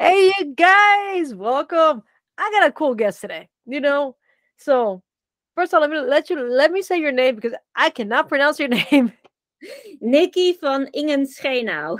Hey, you guys, welcome. I got a cool guest today. You know, so first of all, let me let you let me say your name because I cannot pronounce your name. Nicki van Ingen Schenau.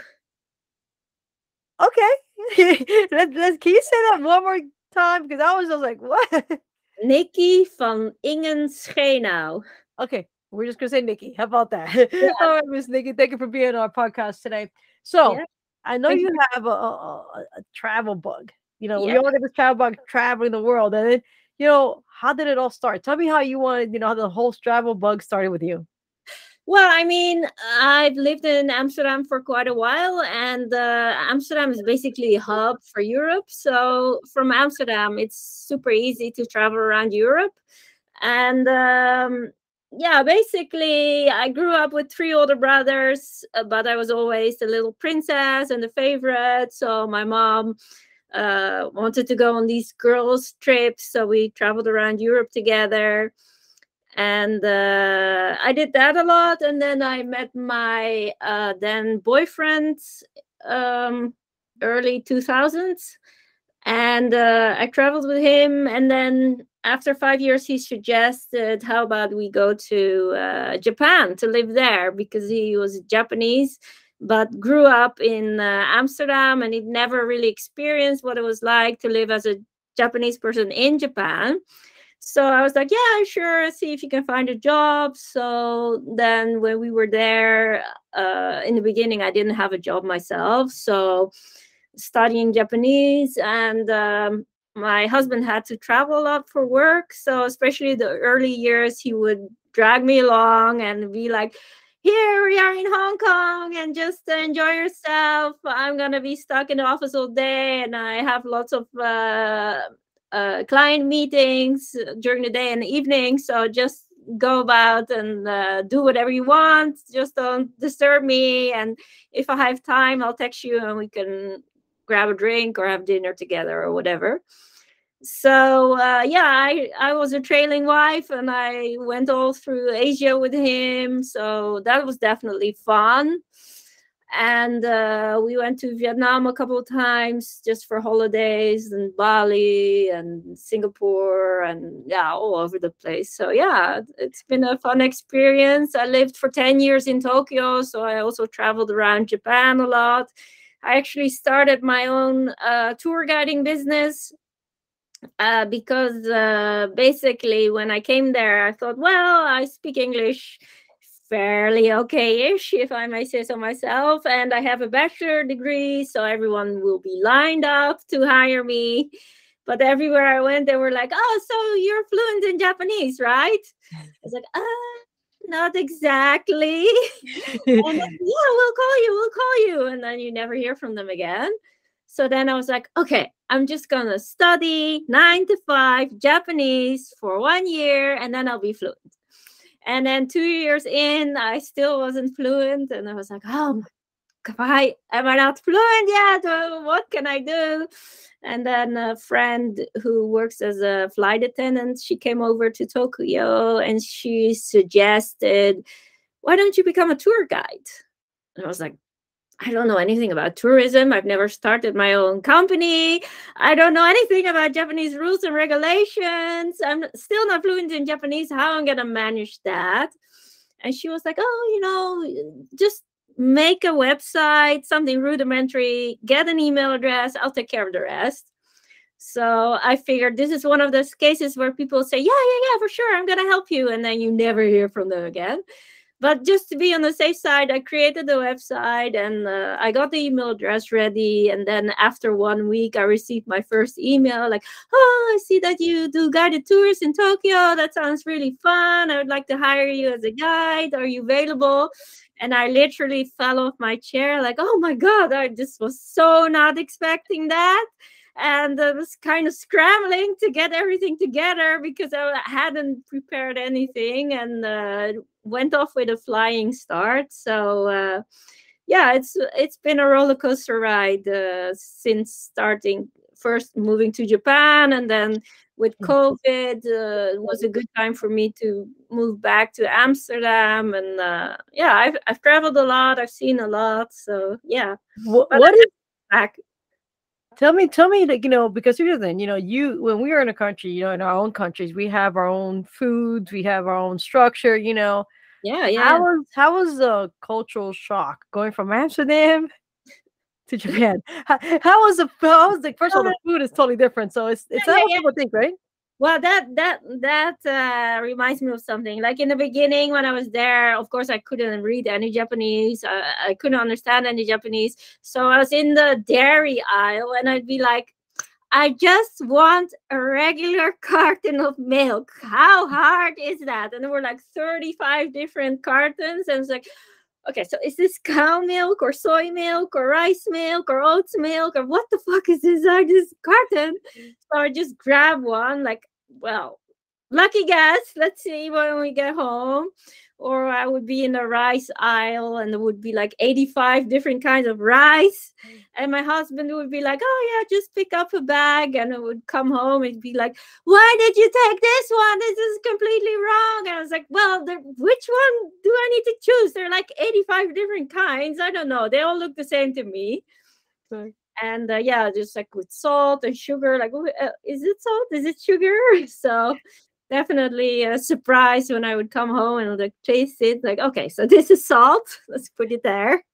Okay, let, let can you say that one more time? Because I was just like, what? Nicki van Ingen Schenau. Okay, we're just gonna say Nicki. How about that? Yeah. All right, Miss Nicki, thank you for being on our podcast today. So. Yeah. I know you have a, a, a travel bug. You know, yeah. we all get this travel bug traveling the world. And then, you know, how did it all start? Tell me how you wanted, you know, how the whole travel bug started with you. Well, I mean, I've lived in Amsterdam for quite a while, and uh, Amsterdam is basically a hub for Europe. So from Amsterdam, it's super easy to travel around Europe. And um, yeah, basically, I grew up with three older brothers, uh, but I was always the little princess and the favorite. So my mom uh, wanted to go on these girls' trips. So we traveled around Europe together. And uh, I did that a lot. And then I met my uh, then boyfriend um, early 2000s. And uh, I traveled with him. And then after five years, he suggested, how about we go to uh, Japan to live there because he was Japanese, but grew up in uh, Amsterdam and he'd never really experienced what it was like to live as a Japanese person in Japan. So I was like, yeah, sure, see if you can find a job. So then when we were there, uh, in the beginning, I didn't have a job myself. So studying Japanese and um, my husband had to travel a lot for work. So, especially the early years, he would drag me along and be like, here we are in Hong Kong and just enjoy yourself. I'm going to be stuck in the office all day and I have lots of uh, uh, client meetings during the day and the evening. So just go about and uh, do whatever you want. Just don't disturb me. And if I have time, I'll text you and we can grab a drink or have dinner together or whatever so uh, yeah I, I was a trailing wife and i went all through asia with him so that was definitely fun. And uh, we went to vietnam a couple of times just for holidays and bali and singapore and yeah all over the place. So yeah it's been a fun experience. I lived for 10 years in tokyo so i also traveled around japan a lot. I actually started my own uh, tour guiding business uh, because uh, basically when I came there, I thought, well, I speak English fairly okay-ish, if I may say so myself, and I have a bachelor degree, so everyone will be lined up to hire me. But everywhere I went, they were like, "Oh, so you're fluent in Japanese, right?" I was like, "Ah." not exactly. and then, yeah, we'll call you, we'll call you. And then you never hear from them again. So then I was like, okay, I'm just gonna study nine to five Japanese for one year and then I'll be fluent. And then two years in, I still wasn't fluent, and I was like, oh why am I not fluent yet? What can I do? And then a friend who works as a flight attendant, she came over to Tokyo and she suggested, why don't you become a tour guide? And I was like, I don't know anything about tourism. I've never started my own company. I don't know anything about Japanese rules and regulations. I'm still not fluent in Japanese. How am I'm gonna manage that? And she was like, "Oh, you know, just make a website, something rudimentary, get an email address. I'll take care of the rest." So I figured this is one of those cases where people say, "Yeah, yeah, yeah, for sure, I'm gonna help you," and then you never hear from them again but just to be on the safe side i created the website and uh, i got the email address ready. And then after one week i received my first email like oh i see that you do guided tours in tokyo. That sounds really fun. I would like to hire you as a guide. Are you available? And i literally fell off my chair like oh my god i just was so not expecting that. And I was kind of scrambling to get everything together because I hadn't prepared anything. And uh, went off with a flying start. So uh, yeah, it's it's been a roller coaster ride uh, since starting first moving to Japan and then with mm. COVID uh, it was a good time for me to move back to Amsterdam and uh, yeah I've I've traveled a lot I've seen a lot so yeah what, what is back tell me, tell me, like you know, because here's the thing, you know, you when we are in a country, you know, in our own countries, we have our own foods, we have our own structure, you know. Yeah, yeah. How was how was the cultural shock going from Amsterdam to Japan? How, how was the how was the first of all the food is totally different, so it's it's Yeah, not yeah, what yeah. people think, right? Well, that that that uh, reminds me of something. Like in the beginning, when I was there, of course, I couldn't read any Japanese. Uh, I couldn't understand any Japanese. So I was in the dairy aisle, and I'd be like, "I just want a regular carton of milk. How hard is that?" And there were like thirty-five different cartons, and it's like, okay, so is this cow milk or soy milk or rice milk or oats milk or what the fuck is this? I this carton. So I just grab one, like, well, lucky guess. Let's see when we get home. Or I would be in the rice aisle and there would be like 85 different kinds of rice. And my husband would be like, oh, yeah, just pick up a bag. And I would come home and be like, why did you take this one? This is completely wrong. And I was like, well, the, which one do I need to choose? There are like 85 different kinds. I don't know. They all look the same to me Right. and uh, yeah just like with salt and sugar like "Oh, uh, is it salt is it sugar so definitely a surprise when i would come home and like taste it like okay so this is salt. Let's put it there.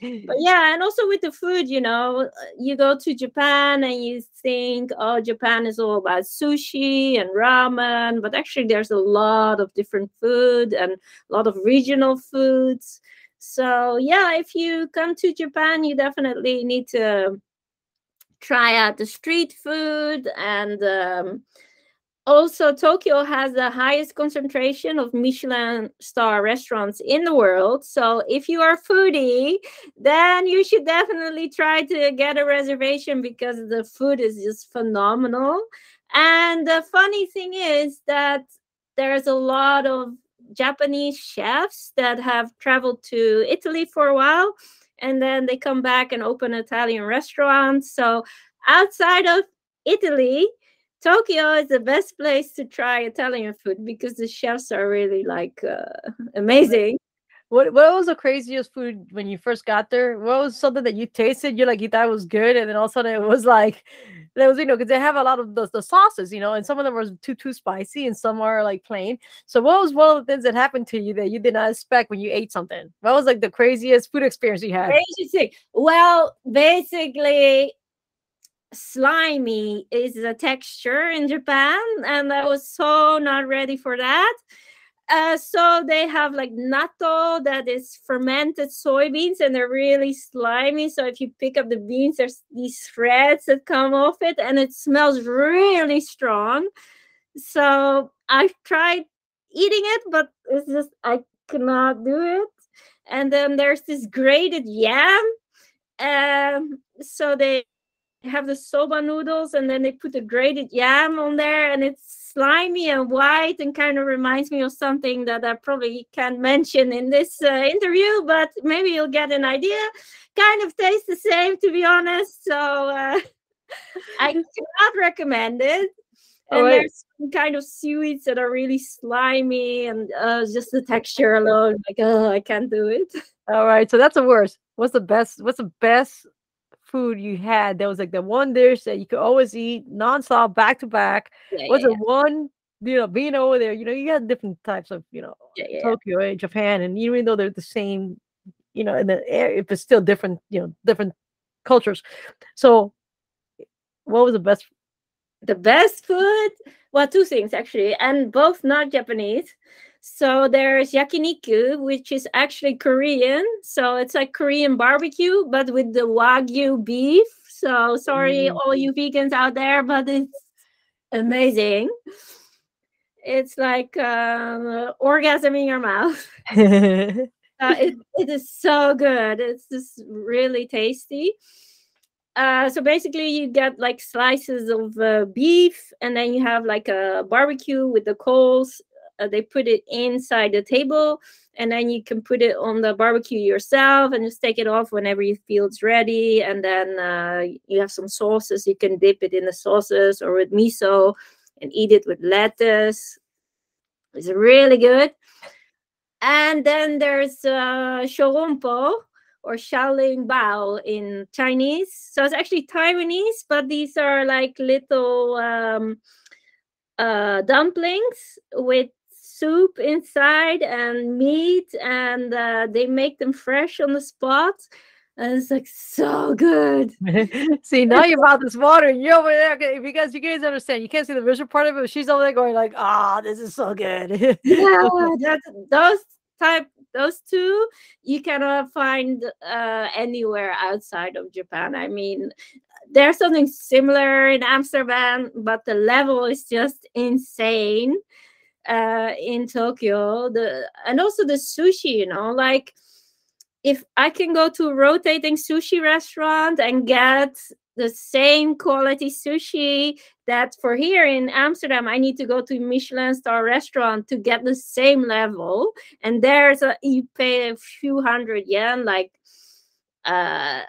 But yeah and also with the food you know you go to japan and you think oh japan is all about sushi and ramen but actually there's a lot of different food and a lot of regional foods. So yeah if you come to japan you definitely need to try out the street food and um, also tokyo has the highest concentration of michelin star restaurants in the world so if you are a foodie then you should definitely try to get a reservation because the food is just phenomenal and the funny thing is that there's a lot of japanese chefs that have traveled to italy for a while and then they come back and open Italian restaurants. So outside of Italy, Tokyo is the best place to try Italian food because the chefs are really like uh, amazing. What what was the craziest food when you first got there? What was something that you tasted? You like you thought it was good, and then all of a sudden it was like there was you know because they have a lot of the, the sauces, you know, and some of them were too too spicy, and some are like plain. So what was one of the things that happened to you that you did not expect when you ate something? What was like the craziest food experience you had? Crazy thing. Well, basically, slimy is the texture in Japan, and I was so not ready for that. Uh, so they have like natto that is fermented soybeans and they're really slimy. So if you pick up the beans, there's these threads that come off it and it smells really strong. So I tried eating it, but it's just I could not do it. And then there's this grated yam. Um, so they have the soba noodles and then they put the grated yam on there and it's slimy and white and kind of reminds me of something that I probably can't mention in this uh, interview, but maybe you'll get an idea. Kind of tastes the same, to be honest. So uh, I cannot recommend it. Oh, And wait. there's some kind of seaweeds that are really slimy and uh, just the texture alone, like, oh, I can't do it. All right, so that's the worst. What's the best? What's the best food you had that was like the one dish that you could always eat nonstop, back to back? Yeah, Was yeah, it one? You know, being over there, you know, you got different types of, you know. Tokyo and Japan, and even though they're the same, you know, in the area, if it's still different, you know, different cultures. So, what was the best? the best food well two things actually and both not japanese so there's yakiniku which is actually korean. So it's like korean barbecue but with the wagyu beef. So sorry Mm. all you vegans out there but it's amazing. It's like um, orgasm in your mouth. Uh, it, it is so good. It's just really tasty. Uh, so basically you get like slices of uh, beef and then you have like a barbecue with the coals uh, they put it inside the table and then you can put it on the barbecue yourself and just take it off whenever you feel it's ready. And then uh, you have some sauces. You can dip it in the sauces or with miso and eat it with lettuce. It's really good. And then there's uh, shoronpo or Xiaolong Bao in Chinese. So it's actually Taiwanese, but these are like little um, uh, dumplings with soup inside and meat, and uh, they make them fresh on the spot. And it's like so good. see, now your mouth is watering. You're over there. If you guys, you guys understand, you can't see the visual part of it, but she's over there going like, "Ah, oh, this is so good." yeah, that's those type those two you cannot find uh, anywhere outside of Japan. I mean, there's something similar in Amsterdam, but the level is just insane uh, in Tokyo. The and also the sushi, you know, like if I can go to a rotating sushi restaurant and get the same quality sushi that for here in Amsterdam, I need to go to Michelin star restaurant to get the same level. And there's a you pay a few hundred yen, like uh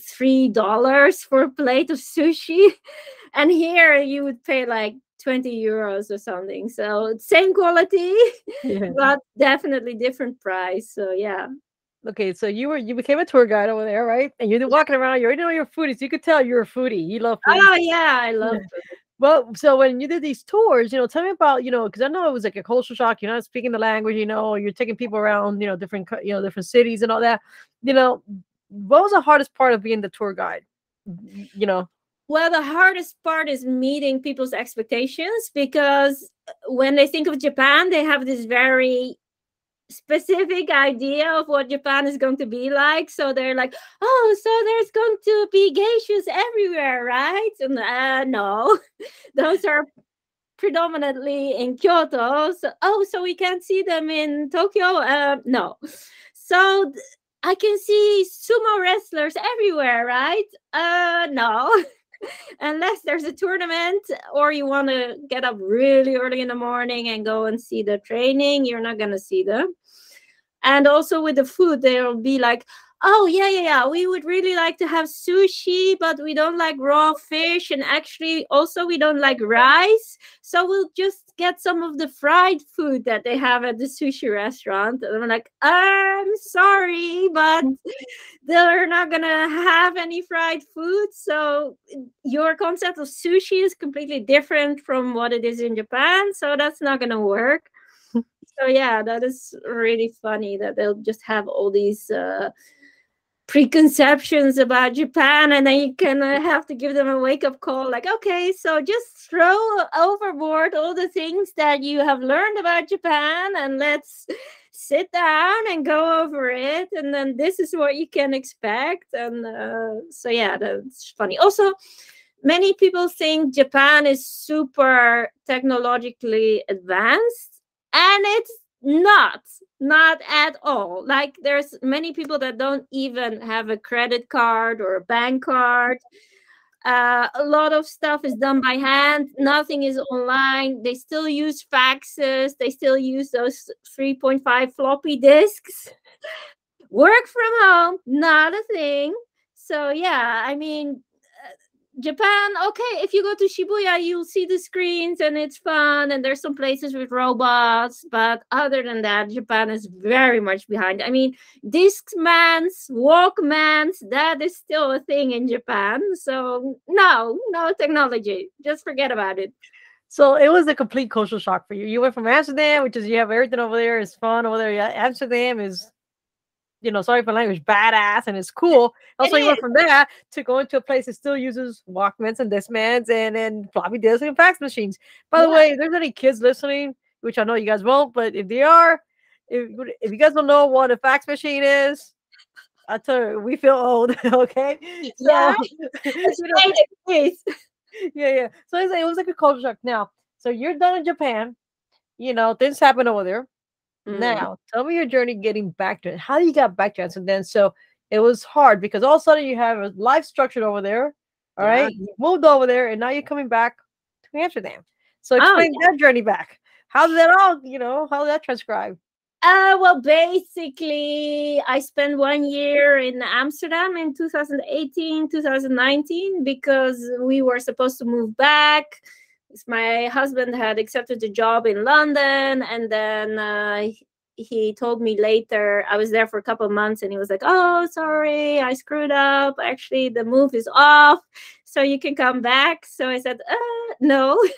three dollars for a plate of sushi. And here you would pay like 20 euros or something. So same quality, yeah. but definitely different price. So yeah. Okay, so you were you became a tour guide over there, right? And you're walking around. You already know you're a foodie, so you could tell you're a foodie. You love food. Oh yeah, I love. Yeah. Well, so when you did these tours, you know, tell me about, you know, because I know it was like a cultural shock. You're not speaking the language, you know, you're taking people around, you know, different, you know, different cities and all that. You know, what was the hardest part of being the tour guide? You know. Well, the hardest part is meeting people's expectations because uh, when they think of Japan, they have this very specific idea of what Japan is going to be like. So they're like, oh, so there's going to be geishas everywhere, right? And uh, no, those are predominantly in Kyoto. So, oh, so we can't see them in Tokyo? Uh, no. So I can see sumo wrestlers everywhere, right? Uh, no. Unless there's a tournament or you want to get up really early in the morning and go and see the training, you're not going to see them. And also with the food they'll be like oh yeah yeah yeah. We would really like to have sushi but we don't like raw fish and actually also we don't like rice. So we'll just get some of the fried food that they have at the sushi restaurant and i'm like i'm sorry but they're not gonna have any fried food. So your concept of sushi is completely different from what it is in japan so that's not gonna work. So yeah that is really funny that they'll just have all these uh, preconceptions about japan and then you kind of have to give them a wake-up call like okay so just throw overboard all the things that you have learned about japan and let's sit down and go over it and then this is what you can expect and uh, so yeah that's funny. Also many people think japan is super technologically advanced and it's not not at all. Like there's many people that don't even have a credit card or a bank card. Uh, a lot of stuff is done by hand. Nothing is online. They still use faxes. They still use those 3.5 floppy disks. Work from home not a thing. So yeah i mean Japan, okay, if you go to Shibuya, you'll see the screens and it's fun and there's some places with robots, but other than that, Japan is very much behind. I mean, Discmans, Walkmans, that is still a thing in Japan. So no, no technology. Just forget about it. So it was a complete cultural shock for you. You went from Amsterdam, which is you have everything over there, is fun over there. Amsterdam is you know, sorry for language, badass and it's cool. Also, you went from there to going to a place that still uses Walkmans and Discmans and and floppy disks and fax machines. By yeah. the way, if there's any kids listening, which I know you guys won't, but if they are, if, if you guys don't know what a fax machine is, I tell you, we feel old, okay? Yeah. So, you know, yeah, yeah. So it was like a culture shock. Now, so you're done in Japan. You know, things happen over there. Mm. Now, tell me your journey getting back to it. How you got back to it? And then, so it was hard because all of a sudden you have a life structured over there. All yeah. right, you moved over there, and now you're coming back to Amsterdam. So oh, explain oh, yeah. that journey back. How did that all, you know, how did that transcribe? Uh, well, basically, I spent one year in Amsterdam in 2018, 2019, because we were supposed to move back my husband had accepted a job in London, and then uh, he told me later i was there for a couple months and he was like oh sorry i screwed up. Actually the move is off so you can come back. So i said uh, no.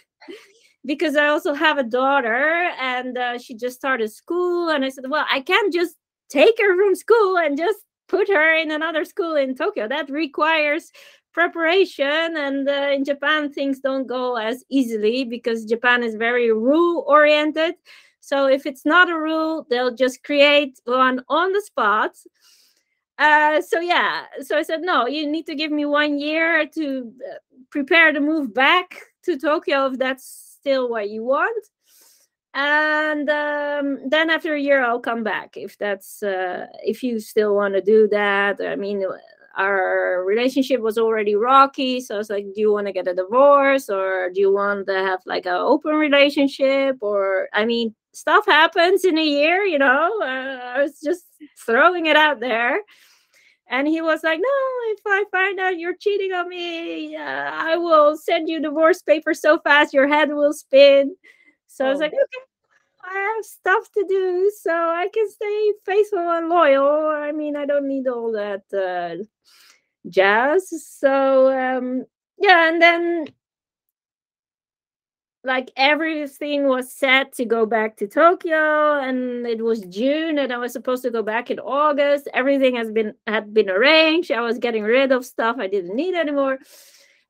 Because i also have a daughter and uh, she just started school and i said well i can't just take her from school and just put her in another school in tokyo. That requires preparation and uh, in japan things don't go as easily because japan is very rule oriented so if it's not a rule they'll just create one on the spot. Uh, so yeah. So i said no you need to give me one year to uh, prepare to move back to tokyo if that's still what you want. And um, then after a year i'll come back if that's uh, if you still want to do that. I mean our relationship was already rocky. So I was like, do you want to get a divorce or do you want to have like an open relationship? Or, I mean, stuff happens in a year, you know? Uh, I was just throwing it out there. And he was like, no, if I find out you're cheating on me, uh, I will send you divorce papers so fast your head will spin. So oh. I was oh. like, okay, I have stuff to do, so I can stay faithful and loyal. I mean, I don't need all that uh, jazz. So um, yeah, and then like everything was set to go back to Tokyo, and it was June, and I was supposed to go back in August. Everything has been had been arranged. I was getting rid of stuff I didn't need anymore.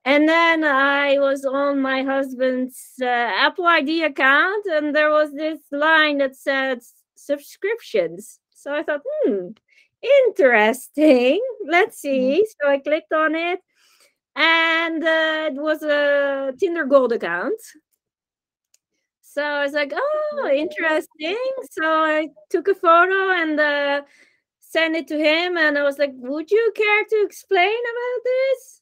And then I was on my husband's uh, Apple ID account, and there was this line that said subscriptions. So I thought, hmm, interesting. Let's see. Mm-hmm. So I clicked on it, and uh, it was a Tinder Gold account. So I was like, oh, interesting. So I took a photo and uh, sent it to him, and I was like, would you care to explain about this?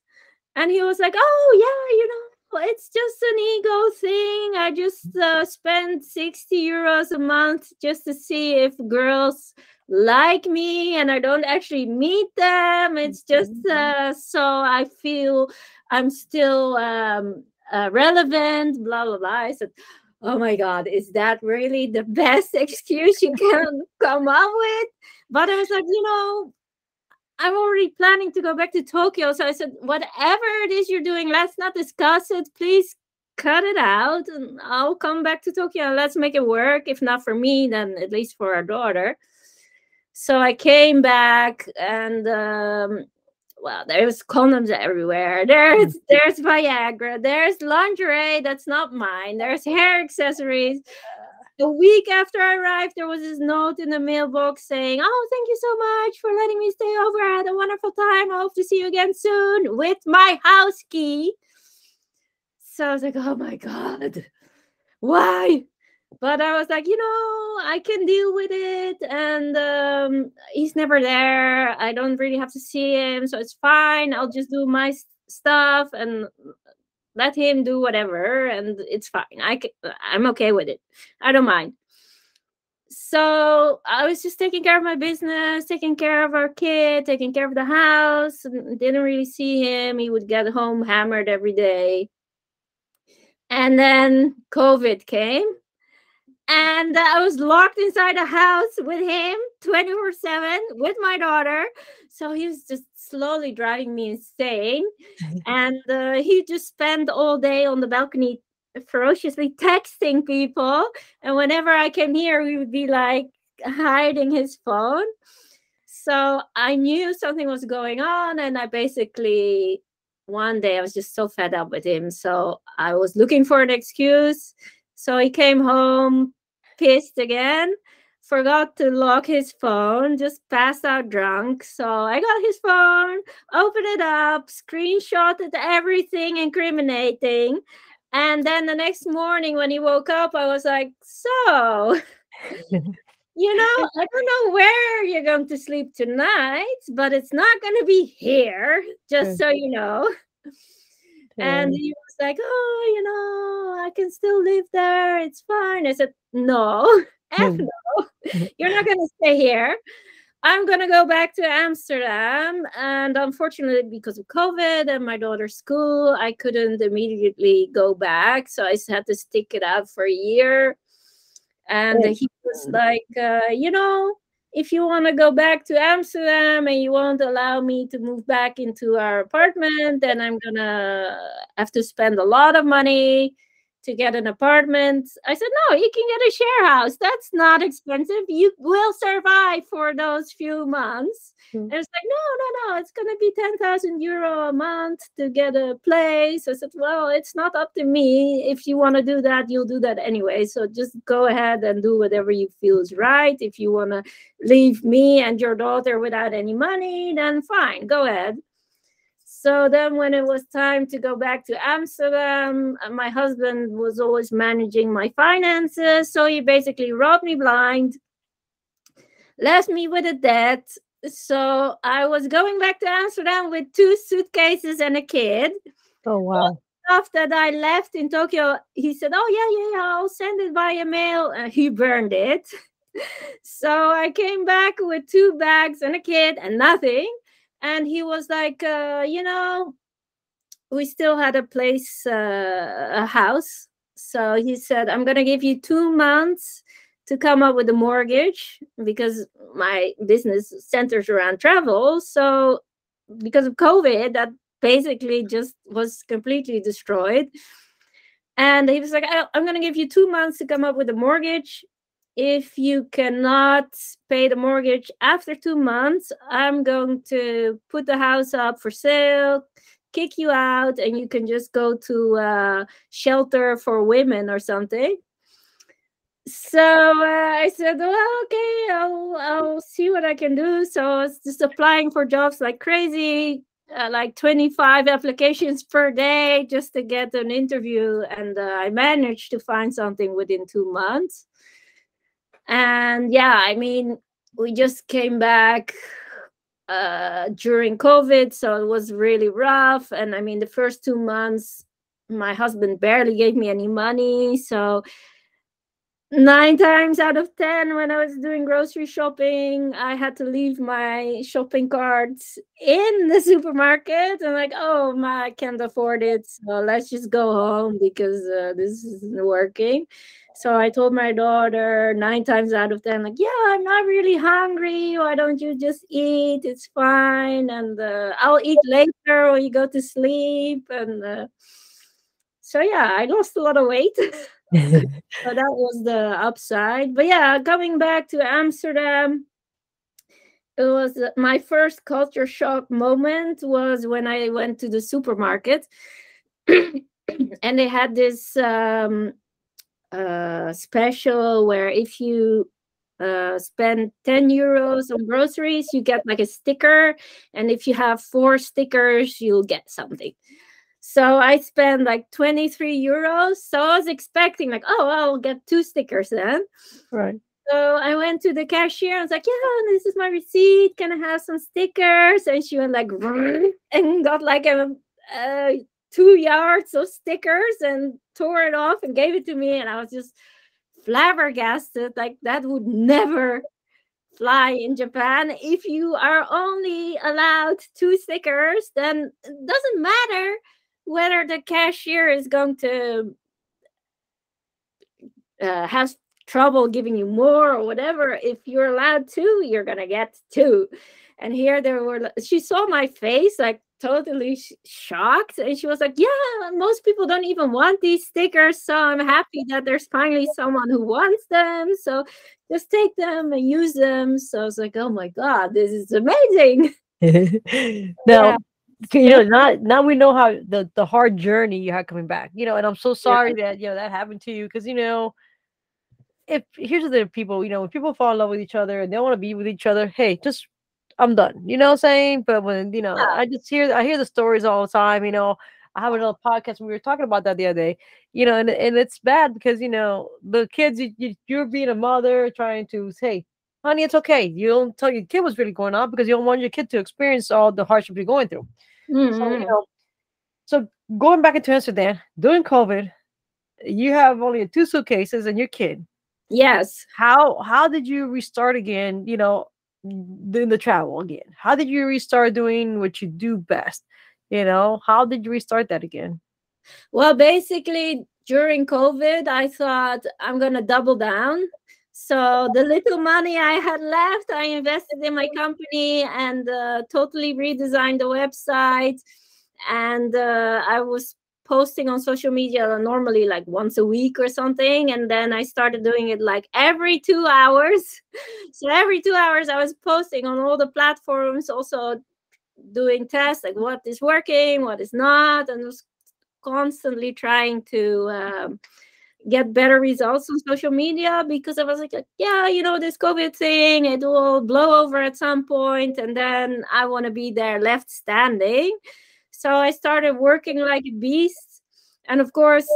And he was like oh yeah you know it's just an ego thing. I just uh, spend 60 euros a month just to see if girls like me and i don't actually meet them. It's just mm-hmm. uh, so i feel i'm still um, uh, relevant blah blah blah. I said oh my god is that really the best excuse you can come up with? But i was like you know I'm already planning to go back to Tokyo. So I said, whatever it is you're doing, let's not discuss it. Please cut it out and I'll come back to Tokyo and let's make it work. If not for me, then at least for our daughter. So I came back and um, well, there's condoms everywhere. There's there's Viagra, there's lingerie that's not mine, there's hair accessories a week after I arrived, there was this note in the mailbox saying, Oh, thank you so much for letting me stay over. I had a wonderful time. I hope to see you again soon with my house key. So I was like, Oh my God, why? But I was like, you know, I can deal with it. And um, he's never there. I don't really have to see him. So it's fine. I'll just do my stuff and let him do whatever and it's fine. I can, i'm okay with it. I don't mind. So i was just taking care of my business taking care of our kid taking care of the house didn't really see him. He would get home hammered every day. And then covid came and I was locked inside a house with him 24 7 with my daughter. So he was just slowly driving me insane. and uh, he just spent all day on the balcony ferociously texting people. And whenever I came here, we would be like hiding his phone. So I knew something was going on. And I basically, one day, I was just so fed up with him. So I was looking for an excuse. So he came home, pissed again, forgot to lock his phone, just passed out drunk. So I got his phone, opened it up, screenshotted everything incriminating. And then the next morning when he woke up, I was like, So, you know, I don't know where you're going to sleep tonight, but it's not going to be here, just so you know. And he was like, Oh, you know, I can still live there. It's fine. I said, No, F no, you're not going to stay here. I'm going to go back to Amsterdam. And unfortunately, because of COVID and my daughter's school, I couldn't immediately go back. So I had to stick it out for a year. and he was like uh, you know if you want to go back to Amsterdam and you won't allow me to move back into our apartment, then I'm gonna have to spend a lot of money to get an apartment. I said, no, you can get a share house. That's not expensive. You will survive for those few months. Mm. And it's like, no, no, no, it's going to be 10,000 euro a month to get a place. I said, well, it's not up to me. If you want to do that, you'll do that anyway. So just go ahead and do whatever you feel is right. If you want to leave me and your daughter without any money, then fine, go ahead. So then, when it was time to go back to Amsterdam, uh, my husband was always managing my finances. So he basically robbed me blind, left me with a debt. So I was going back to Amsterdam with two suitcases and a kid. Oh, wow. Stuff that I left in Tokyo, he said, Oh, yeah, yeah, yeah, I'll send it via mail. And he burned it. so I came back with two bags and a kid and nothing and he was like uh, you know we still had a place uh, a house. So he said i'm to give you two months to come up with a mortgage because my business centers around travel. So because of covid that basically just was completely destroyed. And he was like i'm to give you two months to come up with a mortgage if you cannot pay the mortgage after two months, I'm going to put the house up for sale, kick you out, and you can just go to a shelter for women or something. So uh, I said, well, okay, I'll, I'll see what I can do. So I was just applying for jobs like crazy, uh, like 25 applications per day just to get an interview. And uh, I managed to find something within two months and yeah i mean we just came back uh, during covid so it was really rough. And i mean the first two months my husband barely gave me any money so nine times out of ten when i was doing grocery shopping i had to leave my shopping carts in the supermarket and like oh my i can't afford it so let's just go home because uh, this isn't working so I told my daughter nine times out of ten, like, yeah, I'm not really hungry. Why don't you just eat? It's fine, and uh, I'll eat later when you go to sleep. And uh, so yeah, I lost a lot of weight. so that was the upside. But yeah, coming back to Amsterdam, it was my first culture shock moment was when I went to the supermarket. and they had this um, uh, special where if you uh, spend 10 euros on groceries, you get like a sticker. And if you have four stickers, you'll get something. So I spent like 23 euros. So I was expecting, like, oh, I'll get two stickers then. Right. So I went to the cashier. I was like, yeah, this is my receipt. Can I have some stickers? And she went like, and got like a, a two yards of stickers and tore it off and gave it to me. And I was just flabbergasted. Like that would never fly in Japan. If you are only allowed two stickers, then it doesn't matter whether the cashier is going to uh, have trouble giving you more or whatever. If you're allowed two, you're gonna get two. And here there were, she saw my face like totally sh- shocked and she was like yeah most people don't even want these stickers so i'm happy that there's finally someone who wants them so just take them and use them so i was like oh my god this is amazing now yeah. You know now, now we know how the the hard journey you had coming back you know and i'm so sorry yeah. that you know that happened to you because you know if here's the people you know when people fall in love with each other and they want to be with each other hey just I'm done. You know what I'm saying? But when you know, yeah. I just hear I hear the stories all the time. You know, I have another podcast. We were talking about that the other day. You know, and and it's bad because you know the kids you, you are being a mother trying to say, honey, it's okay. You don't tell your kid what's really going on because you don't want your kid to experience all the hardship you're going through. Mm-hmm. So you mm-hmm. know, so going back into Amsterdam during COVID, you have only two suitcases and your kid. Yes. How how did you restart again? You know, doing the travel again? How did you restart doing what you do best? You know, how did you restart that again? Well, basically, during COVID, I thought I'm going to double down. So the little money I had left, I invested in my company and uh, totally redesigned the website. And uh, I was posting on social media normally like once a week or something. And then I started doing it like every two hours. so every two hours, I was posting on all the platforms, also doing tests like what is working, what is not, and was constantly trying to. Um, get better results on social media because I was like, yeah, you know, this COVID thing, it will blow over at some point, and then I want to be there left standing. So I started working like a beast. And of course,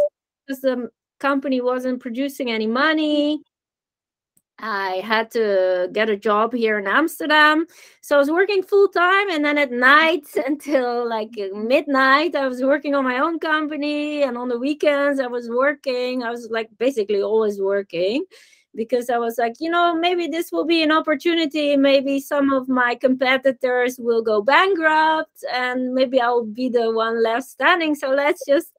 because the company wasn't producing any money, I had to get a job here in Amsterdam. So I was working full time. And then at night until like midnight, I was working on my own company. And on the weekends, I was working. I was like basically always working because I was like, you know, maybe this will be an opportunity. Maybe some of my competitors will go bankrupt and maybe I'll be the one left standing. So let's just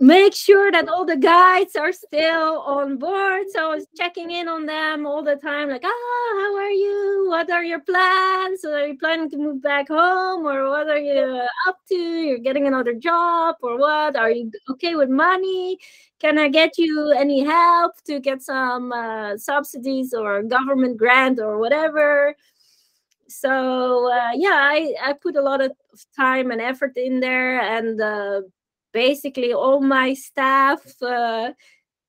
make sure that all the guides are still on board. So I was checking in on them all the time, like, ah, how are you? What are your plans? Are you planning to move back home? Or what are you up to? You're getting another job or what? Are you okay with money? Can I get you any help to get some uh, subsidies or government grant or whatever? So uh, yeah, I, I put a lot of time and effort in there and uh, basically all my staff uh,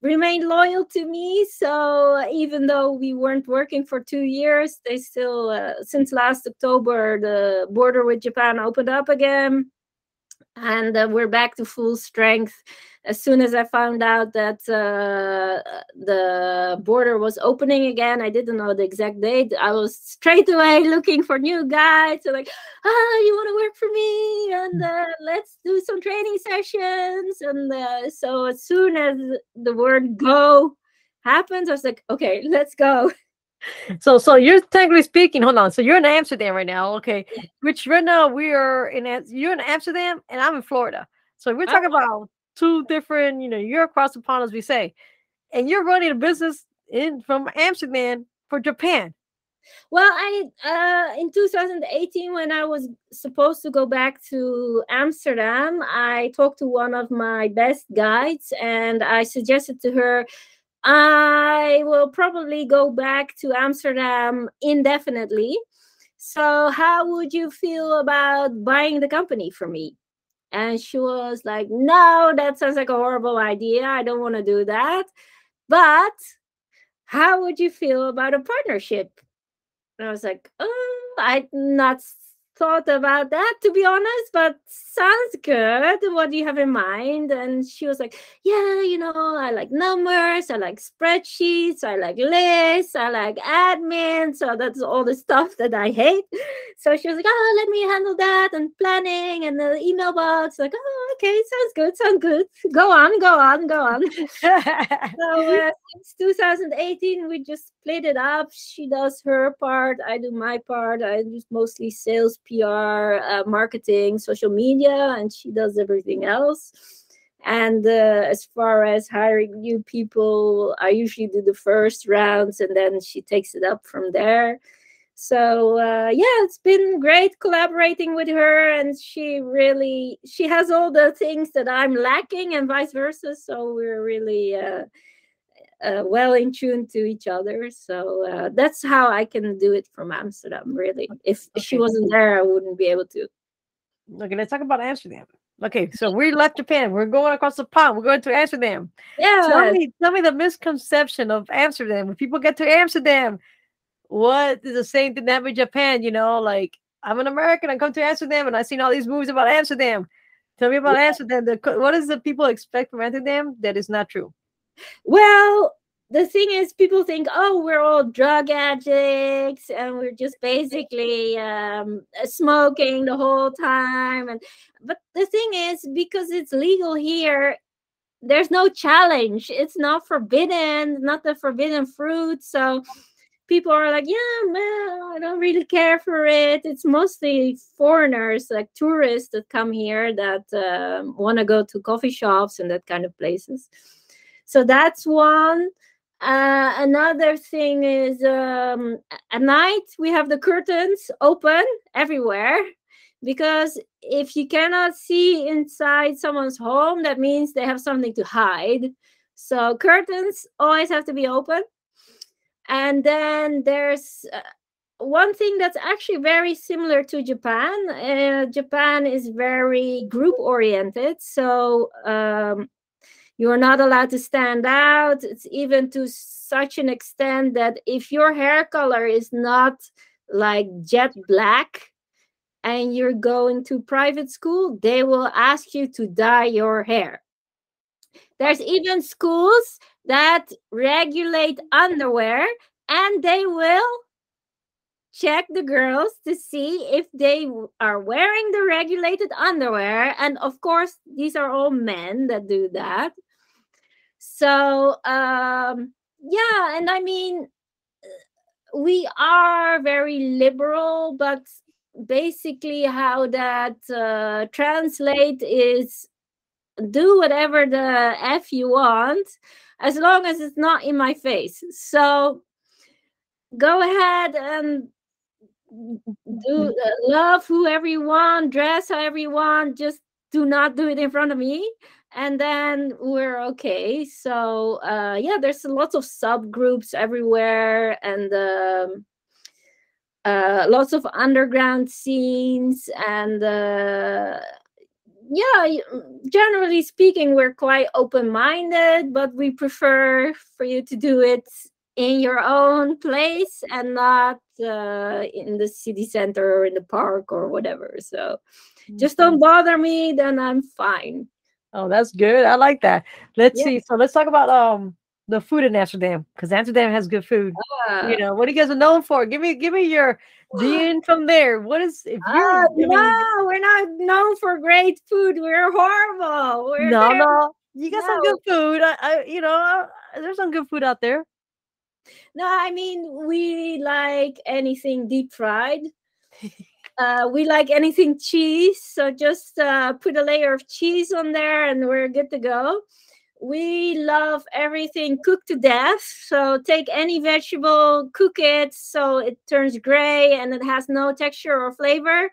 remained loyal to me. So even though we weren't working for two years, they still, uh, since last October, the border with Japan opened up again and uh, we're back to full strength as soon as i found out that uh, the border was opening again i didn't know the exact date. I was straight away looking for new guides so like ah you want to work for me? And uh, let's do some training sessions. And uh, so as soon as the word go happens i was like okay let's go. So so you're technically speaking hold on so you're in amsterdam right now okay which right now we are in you're in amsterdam and i'm in florida. So we're talking oh. about two different you know you're across the pond as we say and you're running a business in from amsterdam for japan well i uh in 2018 when i was supposed to go back to amsterdam i talked to one of my best guides and i suggested to her I will probably go back to Amsterdam indefinitely. So, how would you feel about buying the company for me? And she was like, No, that sounds like a horrible idea. I don't want to do that. But how would you feel about a partnership? And I was like, Oh, I'm not thought about that to be honest but sounds good what do you have in mind? And she was like yeah you know i like numbers i like spreadsheets i like lists i like admin so that's all the stuff that i hate. So she was like oh let me handle that and planning and the email box like oh okay sounds good sounds good. Go on go on go on. So uh, since 2018 we just split it up. She does her part i do my part i do mostly sales PR, uh, marketing, social media, and she does everything else. And uh, as far as hiring new people, I usually do the first rounds and then she takes it up from there. So uh, yeah, it's been great collaborating with her, and she really she has all the things that I'm lacking, and vice versa. So we're really uh, uh, well in tune to each other. So uh, that's how I can do it from Amsterdam. Really, if okay. she wasn't there, I wouldn't be able to. Okay, let's talk about Amsterdam. Okay, so we left Japan. We're going across the pond. We're going to Amsterdam. Yeah. Tell me, tell me the misconception of Amsterdam. When people get to Amsterdam, what is the same thing that with Japan? You know, like I'm an American. I come to Amsterdam and I've seen all these movies about Amsterdam. Tell me about yeah. Amsterdam. The, what does the people expect from Amsterdam that is not true? Well, the thing is, people think, oh, we're all drug addicts and we're just basically um, smoking the whole time. And but the thing is, because it's legal here, there's no challenge. It's not forbidden, not the forbidden fruit. So people are like, yeah, man, I don't really care for it. It's mostly foreigners, like tourists that come here that um, want to go to coffee shops and that kind of places. So that's one. uh, another thing is um, at night we have the curtains open everywhere because if you cannot see inside someone's home, that means they have something to hide. So curtains always have to be open. And then there's uh, one thing that's actually very similar to Japan. Uh, Japan is very group oriented. So um, you are not allowed to stand out. It's even to such an extent that if your hair color is not like jet black and you're going to private school, they will ask you to dye your hair. There's even schools that regulate underwear and they will check the girls to see if they are wearing the regulated underwear. And of course, these are all men that do that. So, um, yeah, and I mean, we are very liberal, but basically, how that uh, translate is do whatever the f you want as long as it's not in my face. So go ahead and do uh, love whoever you want dress however you want just do not do it in front of me and then we're okay so uh yeah there's lots of subgroups everywhere and um uh lots of underground scenes and uh yeah generally speaking we're quite open-minded but we prefer for you to do it in your own place and not uh, in the city center or in the park or whatever. So just don't mm-hmm. bother me, then I'm fine. Oh, that's good. I like that. Let's yeah. see. So let's talk about um the food in Amsterdam because Amsterdam has good food. Uh, you know what you guys are known for? Give me give me your being from there. What is if you? Uh, no, we're not known for great food. We're horrible. We're no, there. no. You got no. some good food. I, I you know, I, there's some good food out there. No, I mean we like anything deep fried. uh, we like anything cheese, so just uh, put a layer of cheese on there, and we're good to go. We love everything cooked to death. So take any vegetable, cook it so it turns gray and it has no texture or flavor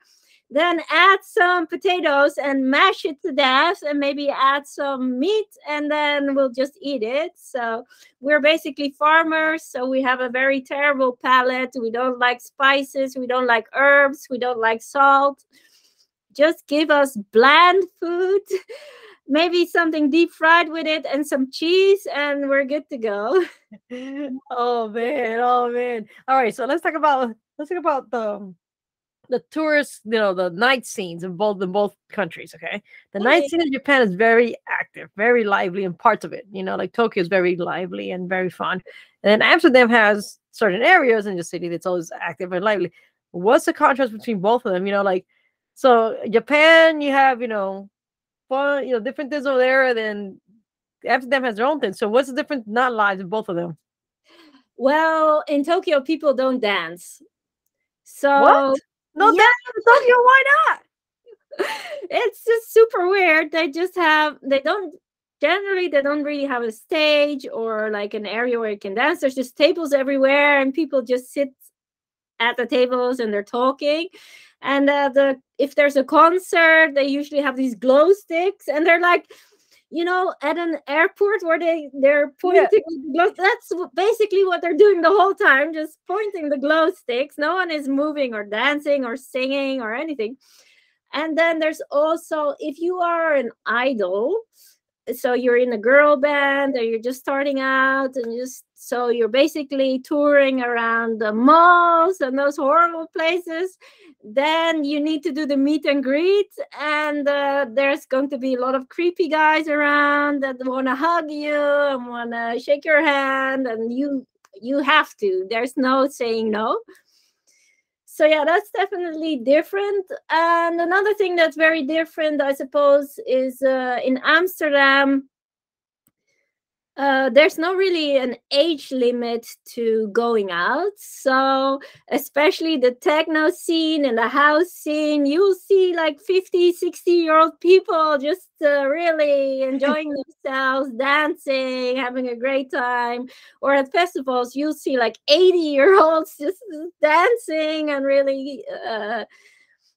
then add some potatoes and mash it to death and maybe add some meat and then we'll just eat it. So we're basically farmers so we have a very terrible palate. We don't like spices we don't like herbs we don't like salt. Just give us bland food maybe something deep fried with it and some cheese and we're good to go. Oh man oh man. All right so let's talk about let's talk about the the tourist, you know, the night scenes in both in both countries. Okay, the night scene in Japan is very active, very lively, in parts of it. You know, like Tokyo is very lively and very fun, and then Amsterdam has certain areas in the city that's always active and lively. What's the contrast between both of them? You know, like so Japan, you have you know, fun, you know, different things over there. Then Amsterdam has their own thing. So what's the difference? Not lives in both of them. Well, in Tokyo, people don't dance. So what? No, yeah. Tokyo. Why not? it's just super weird. They just have they don't generally they don't really have a stage or like an area where you can dance. There's just tables everywhere and people just sit at the tables and they're talking. And uh, the if there's a concert, they usually have these glow sticks and they're like you know, at an airport where they they're pointing yeah. That's basically what they're doing the whole time, just pointing the glow sticks. No one is moving or dancing or singing or anything. And then there's also if you are an idol, so you're in a girl band or you're just starting out and just so you're basically touring around the malls and those horrible places then you need to do the meet and greet and uh, there's going to be a lot of creepy guys around that want to hug you and want to shake your hand and you you have to. There's no saying no. So yeah that's definitely different. And another thing that's very different i suppose is uh, in amsterdam uh, there's not really an age limit to going out. So, especially the techno scene and the house scene, you'll see like 50, 60 year old people just uh, really enjoying themselves, dancing, having a great time. Or at festivals, you'll see like 80 year olds just dancing and really. Uh,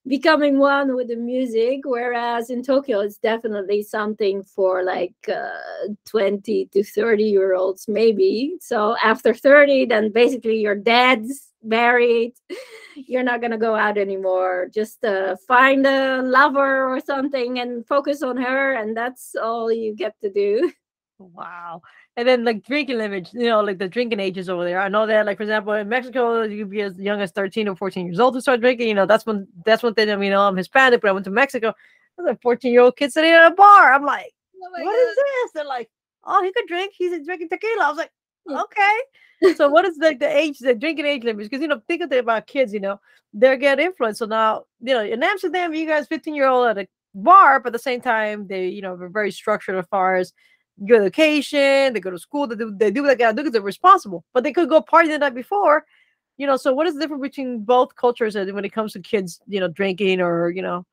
becoming one with the music whereas in tokyo it's definitely something for like uh, 20 to 30 year olds maybe. So after 30 then basically you're dead married. You're not going to go out anymore. Just uh, find a lover or something and focus on her and that's all you get to do. Wow and then like drinking limits, you know, like the drinking ages over there. I know that, like for example, in Mexico, you could be as young as 13 or 14 years old to start drinking. You know, that's when that's one thing. I mean, you know, I'm Hispanic, but I went to Mexico. There's a 14 year old kid sitting at a bar. I'm like, oh what God. is this? They're like, oh, he could drink. He's drinking tequila. I was like, mm. okay. so what is like the, the age, the drinking age limits? Because you know, think of it about kids. You know, they get influenced. So now, you know, in Amsterdam, you guys 15 year old at a bar, but at the same time, they you know, are very structured as far as go to vacation, they go to school, they do, they do what they gotta do because they're responsible. But they could go party the night before, you know. So what is the difference between both cultures when it comes to kids, you know, drinking or you know?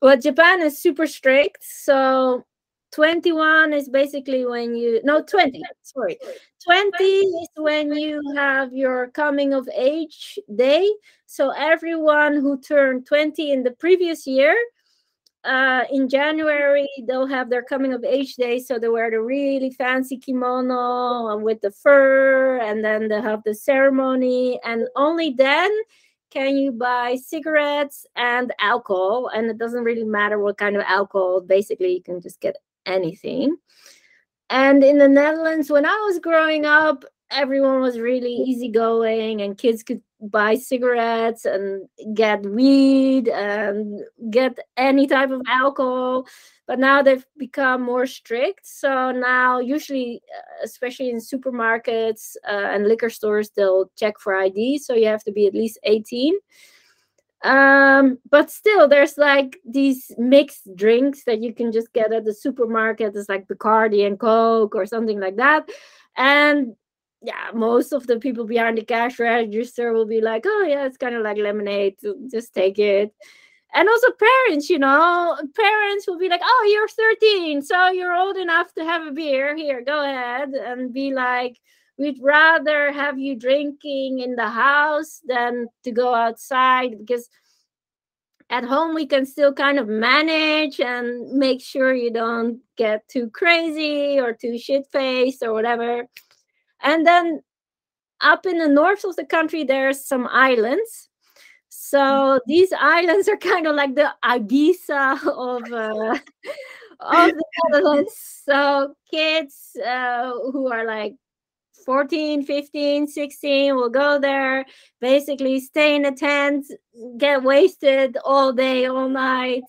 Well, Japan is super strict. So 21 is basically when you no 20 sorry 20 is when you have your coming of age day so everyone who turned 20 in the previous year uh, in January, they'll have their coming of age day. So they wear the really fancy kimono with the fur, and then they have the ceremony. And only then can you buy cigarettes and alcohol. And it doesn't really matter what kind of alcohol. Basically, you can just get anything. And in the Netherlands, when I was growing up, everyone was really easygoing and kids could buy cigarettes and get weed and get any type of alcohol. But now they've become more strict. So now usually uh, especially in supermarkets uh, and liquor stores they'll check for id so you have to be at least 18 um but still there's like these mixed drinks that you can just get at the supermarket. It's like bacardi and coke or something like that. And yeah, most of the people behind the cash register will be like, oh, yeah, it's kind of like lemonade, just take it. And also, parents, you know, parents will be like, oh, you're 13, so you're old enough to have a beer. Here, go ahead. And be like, we'd rather have you drinking in the house than to go outside because at home we can still kind of manage and make sure you don't get too crazy or too shit faced or whatever and then up in the north of the country, there's some islands. So mm-hmm. these islands are kind of like the Ibiza of uh, of the Netherlands. So kids uh, who are like 14, 15, 16 will go there, basically stay in a tent, get wasted all day, all night,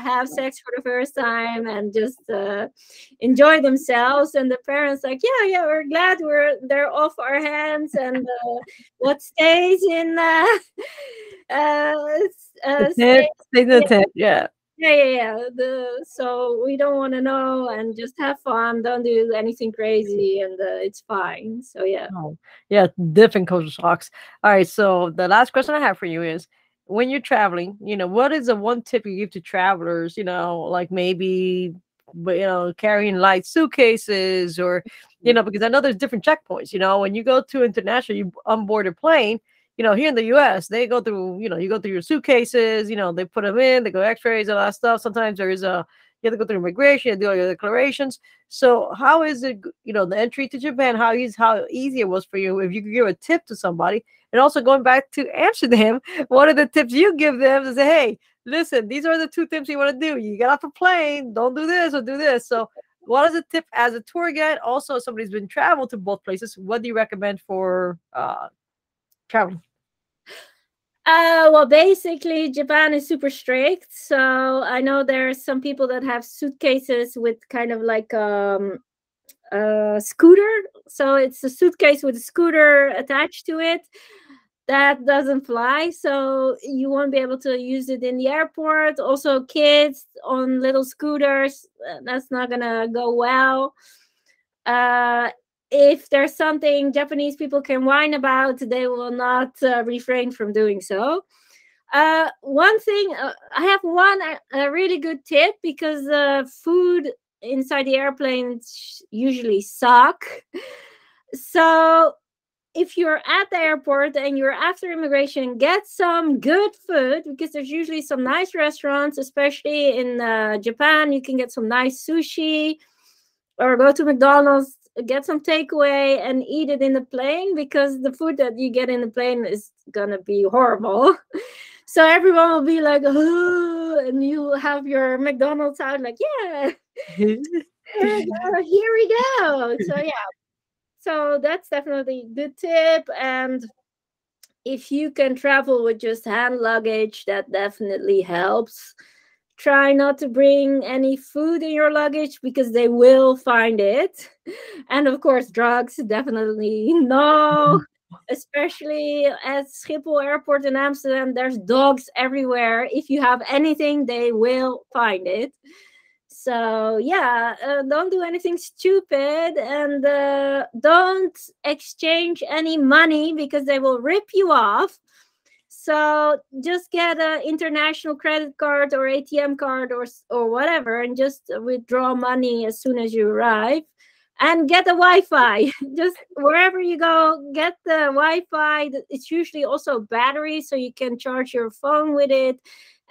have sex for the first time and just uh, enjoy themselves. And the parents like yeah yeah we're glad we're they're off our hands and uh, what stays in uh, uh, uh stay, stay the tent yeah. Yeah yeah yeah. The so we don't want to know and just have fun. Don't do anything crazy and uh, it's fine. So yeah. Oh, yeah different culture shocks. All right so the last question i have for you is when you're traveling, you know, what is the one tip you give to travelers, you know, like maybe but you know carrying light suitcases or you mm-hmm. know because i know there's different checkpoints you know when you go to international you on board a plane you know here in the us they go through you know you go through your suitcases you know they put them in they go x-rays all that stuff sometimes there is a you have to go through immigration and do all your declarations so how is it you know the entry to japan how easy how easy it was for you if you could give a tip to somebody and also going back to Amsterdam, what are the tips you give them to say, hey, listen, these are the two tips you want to do. You get off a plane, don't do this or do this. So what is a tip as a tour guide? Also, somebody's been traveled to both places. What do you recommend for uh traveling? Uh, well, basically, Japan is super strict. So I know there are some people that have suitcases with kind of like um, a scooter. So it's a suitcase with a scooter attached to it that doesn't fly so you won't be able to use it in the airport also kids on little scooters uh, that's not gonna go well Uh, if there's something Japanese people can whine about, they will not uh, refrain from doing so. Uh, one thing, uh, I have one uh, a really good tip because uh, food inside the airplanes usually suck. So if you're at the airport and you're after immigration, get some good food because there's usually some nice restaurants, especially in uh, Japan. You can get some nice sushi or go to McDonald's, get some takeaway and eat it in the plane because the food that you get in the plane is gonna be horrible. so everyone will be like, oh, and you have your McDonald's out, like, yeah, here we go. So yeah, so that's definitely a good tip. And if you can travel with just hand luggage, that definitely helps. Try not to bring any food in your luggage because they will find it. And of course, drugs, definitely no. Especially at Schiphol Airport in Amsterdam, there's dogs everywhere. If you have anything, they will find it so yeah uh, don't do anything stupid and uh, don't exchange any money because they will rip you off so just get an international credit card or atm card or or whatever and just withdraw money as soon as you arrive and get a wi-fi just wherever you go get the wi-fi it's usually also battery so you can charge your phone with it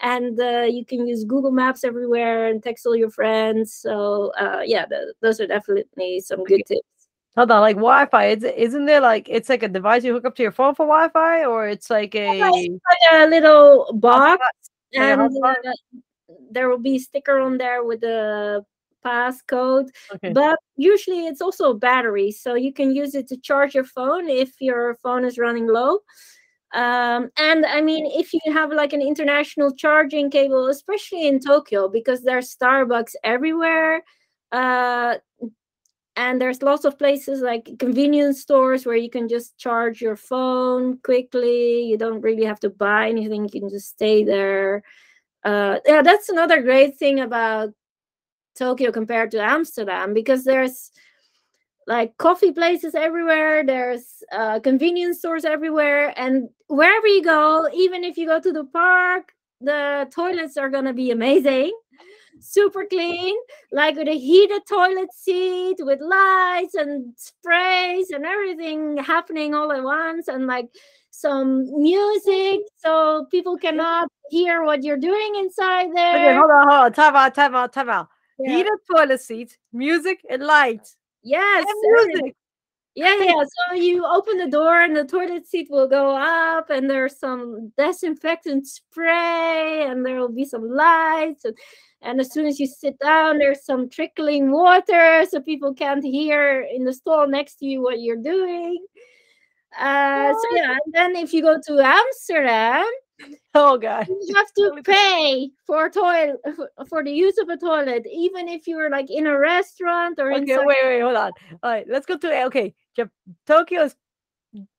and uh, you can use Google Maps everywhere and text all your friends. So uh, yeah, those are definitely some good tips. Hold on, like Wi-Fi, is isn't there like it's like a device you hook up to your phone for Wi-Fi, or it's like a it's like a little box, and uh, there will be a sticker on there with the passcode. Okay. But usually it's also a battery, so you can use it to charge your phone if your phone is running low. Um, and I mean, if you have like an international charging cable, especially in Tokyo, because there's Starbucks everywhere, uh, and there's lots of places like convenience stores where you can just charge your phone quickly. You don't really have to buy anything; you can just stay there. Uh, yeah, that's another great thing about Tokyo compared to Amsterdam because there's like coffee places everywhere there's uh, convenience stores everywhere and wherever you go even if you go to the park the toilets are going to be amazing super clean like with a heated toilet seat with lights and sprays and everything happening all at once and like some music so people cannot hear what you're doing inside there okay hold on hold on time out time out time out yeah. heated toilet seats music and lights Yes. music. Yeah, yeah. So you open the door and the toilet seat will go up, and there's some disinfectant spray, and there will be some lights. And, and as soon as you sit down, there's some trickling water so people can't hear in the stall next to you what you're doing. Uh, so yeah, and then if you go to Amsterdam, Oh god. You have to pay for toilet for the use of a toilet, even if you're like in a restaurant or okay. Wait, wait, hold on. All right, let's go to okay. Tokyo's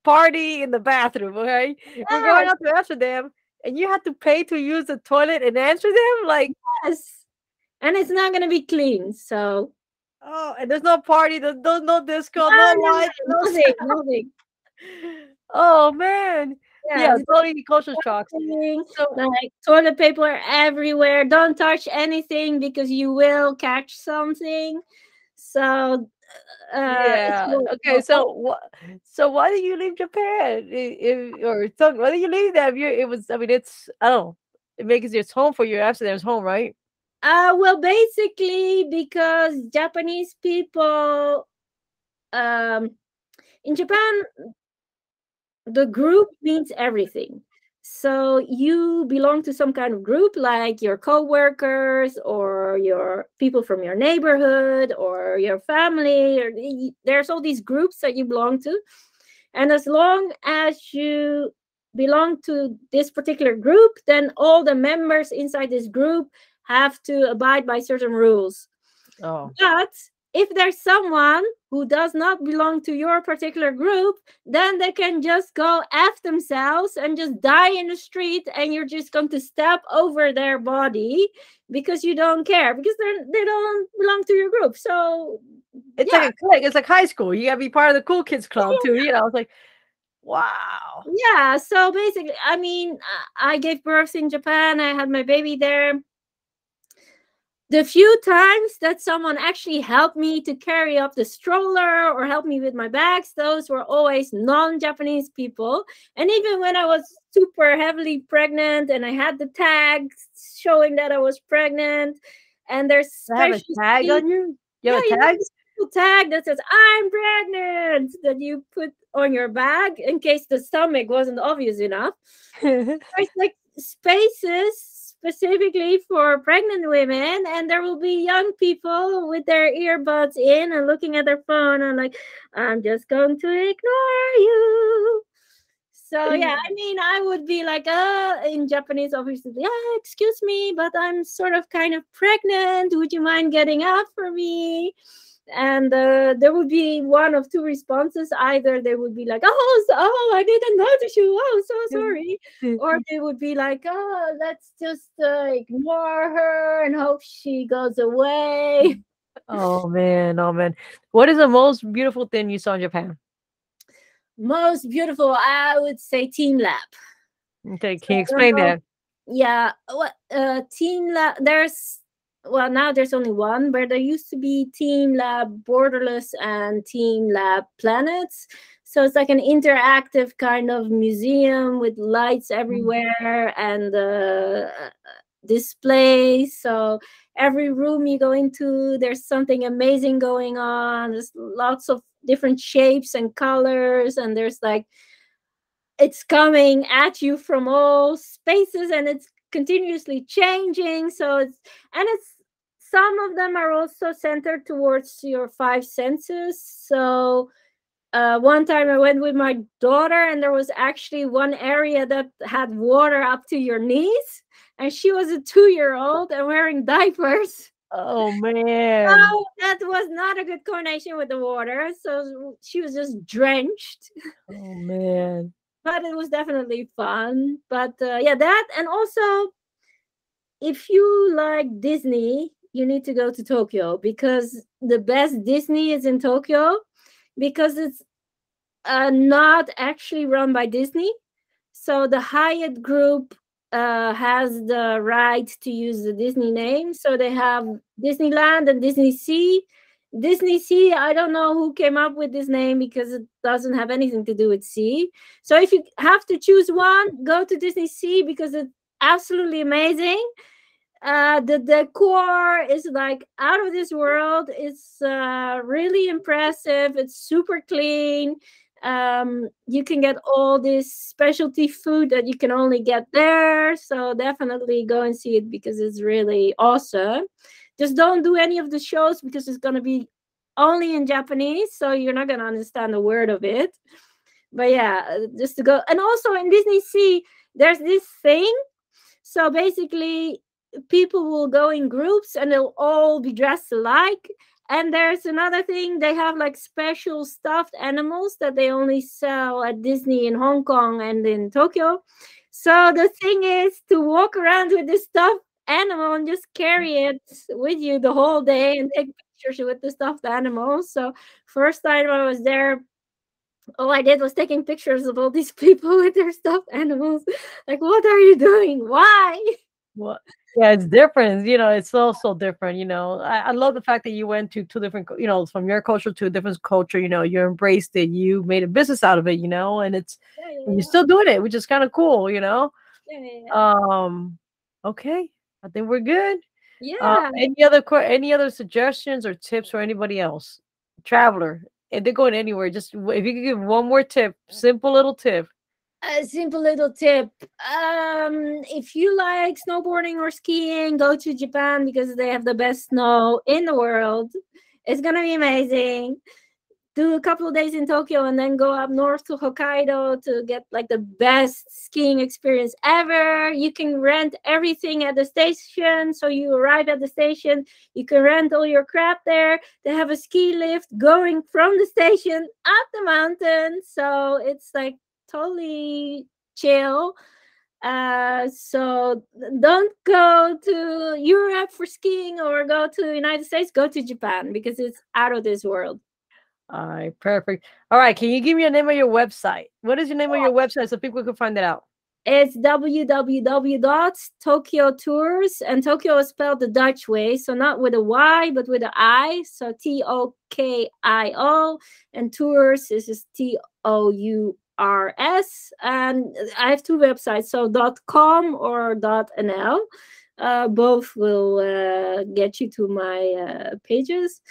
party in the bathroom. Okay, yes. we're going out to Amsterdam, and you have to pay to use the toilet in Amsterdam. Like yes, and it's not gonna be clean. So oh, and there's no party. There's no no disco, no, no lights, nothing, nothing. Oh man yeah, yeah totally culture shock. So like toilet paper everywhere. Don't touch anything because you will catch something. So uh, yeah. Okay. So what? So why did you leave Japan? If, or why did you leave that? It was. I mean, it's. I don't. know. It makes it home for you. Amsterdam's home, right? Uh, well, basically because Japanese people, um, in Japan, the group means everything. So you belong to some kind of group like your co-workers or your people from your neighborhood or your family or there's all these groups that you belong to. And as long as you belong to this particular group, then all the members inside this group have to abide by certain rules. Oh. But if there's someone who does not belong to your particular group, then they can just go F themselves and just die in the street, and you're just going to step over their body because you don't care, because they're they don't belong to your group. So It's yeah. like a clique. It's like high school. You gotta be part of the cool kids club too. You know, it's like wow. Yeah. So basically, I mean, I gave birth in Japan. I had my baby there the few times that someone actually helped me to carry up the stroller or help me with my bags, those were always non Japanese people. And even when I was super heavily pregnant and I had the tags showing that I was pregnant, and there's a tag on you? You have yeah, a tag? You tag that says I'm pregnant that you put on your bag in case the stomach wasn't obvious enough. there's like spaces specifically for pregnant women and there will be young people with their earbuds in and looking at their phone and like i'm just going to ignore you. So yeah i mean i would be like uh in japanese obviously yeah excuse me but i'm sort of kind of pregnant. Would you mind getting up for me and uh, there would be one of two responses. Either they would be like oh so, oh i didn't notice you. Oh so sorry. Or they would be like oh let's just uh, ignore her and hope she goes away. Oh man oh man. What is the most beautiful thing you saw in japan? Most beautiful i would say teamlab okay can you explain that? Yeah what uh teamlab there's well now there's only one but there used to be team lab borderless and team lab planets. So it's like an interactive kind of museum with lights mm-hmm. everywhere and uh, displays so every room you go into there's something amazing going on. There's lots of different shapes and colors and there's like it's coming at you from all spaces and it's continuously changing. So it's and it's some of them are also centered towards your five senses. So uh, one time I went with my daughter, and there was actually one area that had water up to your knees, and she was a two-year-old and wearing diapers. Oh man! So that was not a good coordination with the water, so she was just drenched. Oh man! but it was definitely fun. But uh, yeah, that and also if you like Disney, you need to go to Tokyo because the best Disney is in Tokyo because it's uh, not actually run by Disney. So the Hyatt Group uh, has the right to use the Disney name. So they have Disneyland and Disney Sea. Disney Sea, I don't know who came up with this name because it doesn't have anything to do with sea. So if you have to choose one, go to Disney Sea because it's absolutely amazing uh the decor is like out of this world. It's uh really impressive. It's super clean. Um you can get all this specialty food that you can only get there. So definitely go and see it because it's really awesome. Just don't do any of the shows because it's going to be only in japanese so you're not going to understand a word of it. But yeah just to go. And also in disney sea there's this thing. So basically people will go in groups and they'll all be dressed alike. And there's another thing, they have like special stuffed animals that they only sell at Disney in Hong Kong and in Tokyo. So the thing is to walk around with this stuffed animal and just carry it with you the whole day and take pictures with the stuffed animals. So first time I was there, all I did was taking pictures of all these people with their stuffed animals. Like, what are you doing? Why? What? yeah, it's different. You know, it's so so different. You know, I, I love the fact that you went to two different. You know, from your culture to a different culture. You know, you embraced it. You made a business out of it. You know, and it's yeah, yeah, and you're still doing it, which is kind of cool. You know. Um. Okay, I think we're good. Uh, yeah. Uh, any other any other suggestions or tips for anybody else, traveler? And they're going anywhere. Just if you could give one more tip, simple little tip a simple little tip. Um if you like snowboarding or skiing go to japan because they have the best snow in the world. It's gonna be amazing. Do a couple of days in tokyo and then go up north to hokkaido to get like the best skiing experience ever. You can rent everything at the station. So you arrive at the station you can rent all your crap there. They have a ski lift going from the station up the mountain. So it's like totally chill. Uh, so don't go to Europe for skiing or go to the United States. Go to Japan because it's out of this world. All right, perfect. All right, can you give me a name of your website? What is your name of your website so people can find it out? It's www.tokio tours, and Tokyo is spelled the Dutch way, so not with a Y, but with an I. So T O K I O, and tours is just T O U R S. And I have two websites, so .com or .nl uh, both will uh, get you to my uh, pages.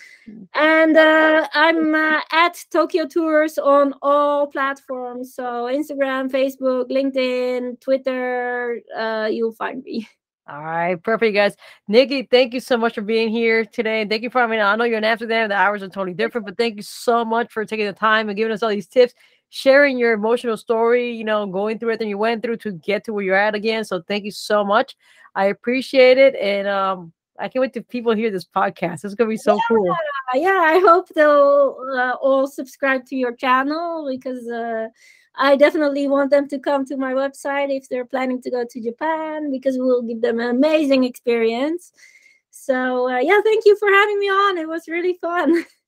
And uh, I'm uh, at Tokio Tours on all platforms. So Instagram, Facebook, LinkedIn, Twitter, uh, you'll find me. All right, perfect, guys. Nicki, thank you so much for being here today. Thank you for, I mean, I know you're in Amsterdam, the hours are totally different, but thank you so much for taking the time and giving us all these tips sharing your emotional story, you know, going through it, everything you went through to get to where you're at again. So thank you so much. I appreciate it. And um, I can't wait to people hear this podcast. It's gonna be so yeah, cool. Yeah, I hope they'll uh, all subscribe to your channel because uh, I definitely want them to come to my website if they're planning to go to Japan because we'll give them an amazing experience. So uh, yeah, thank you for having me on. It was really fun.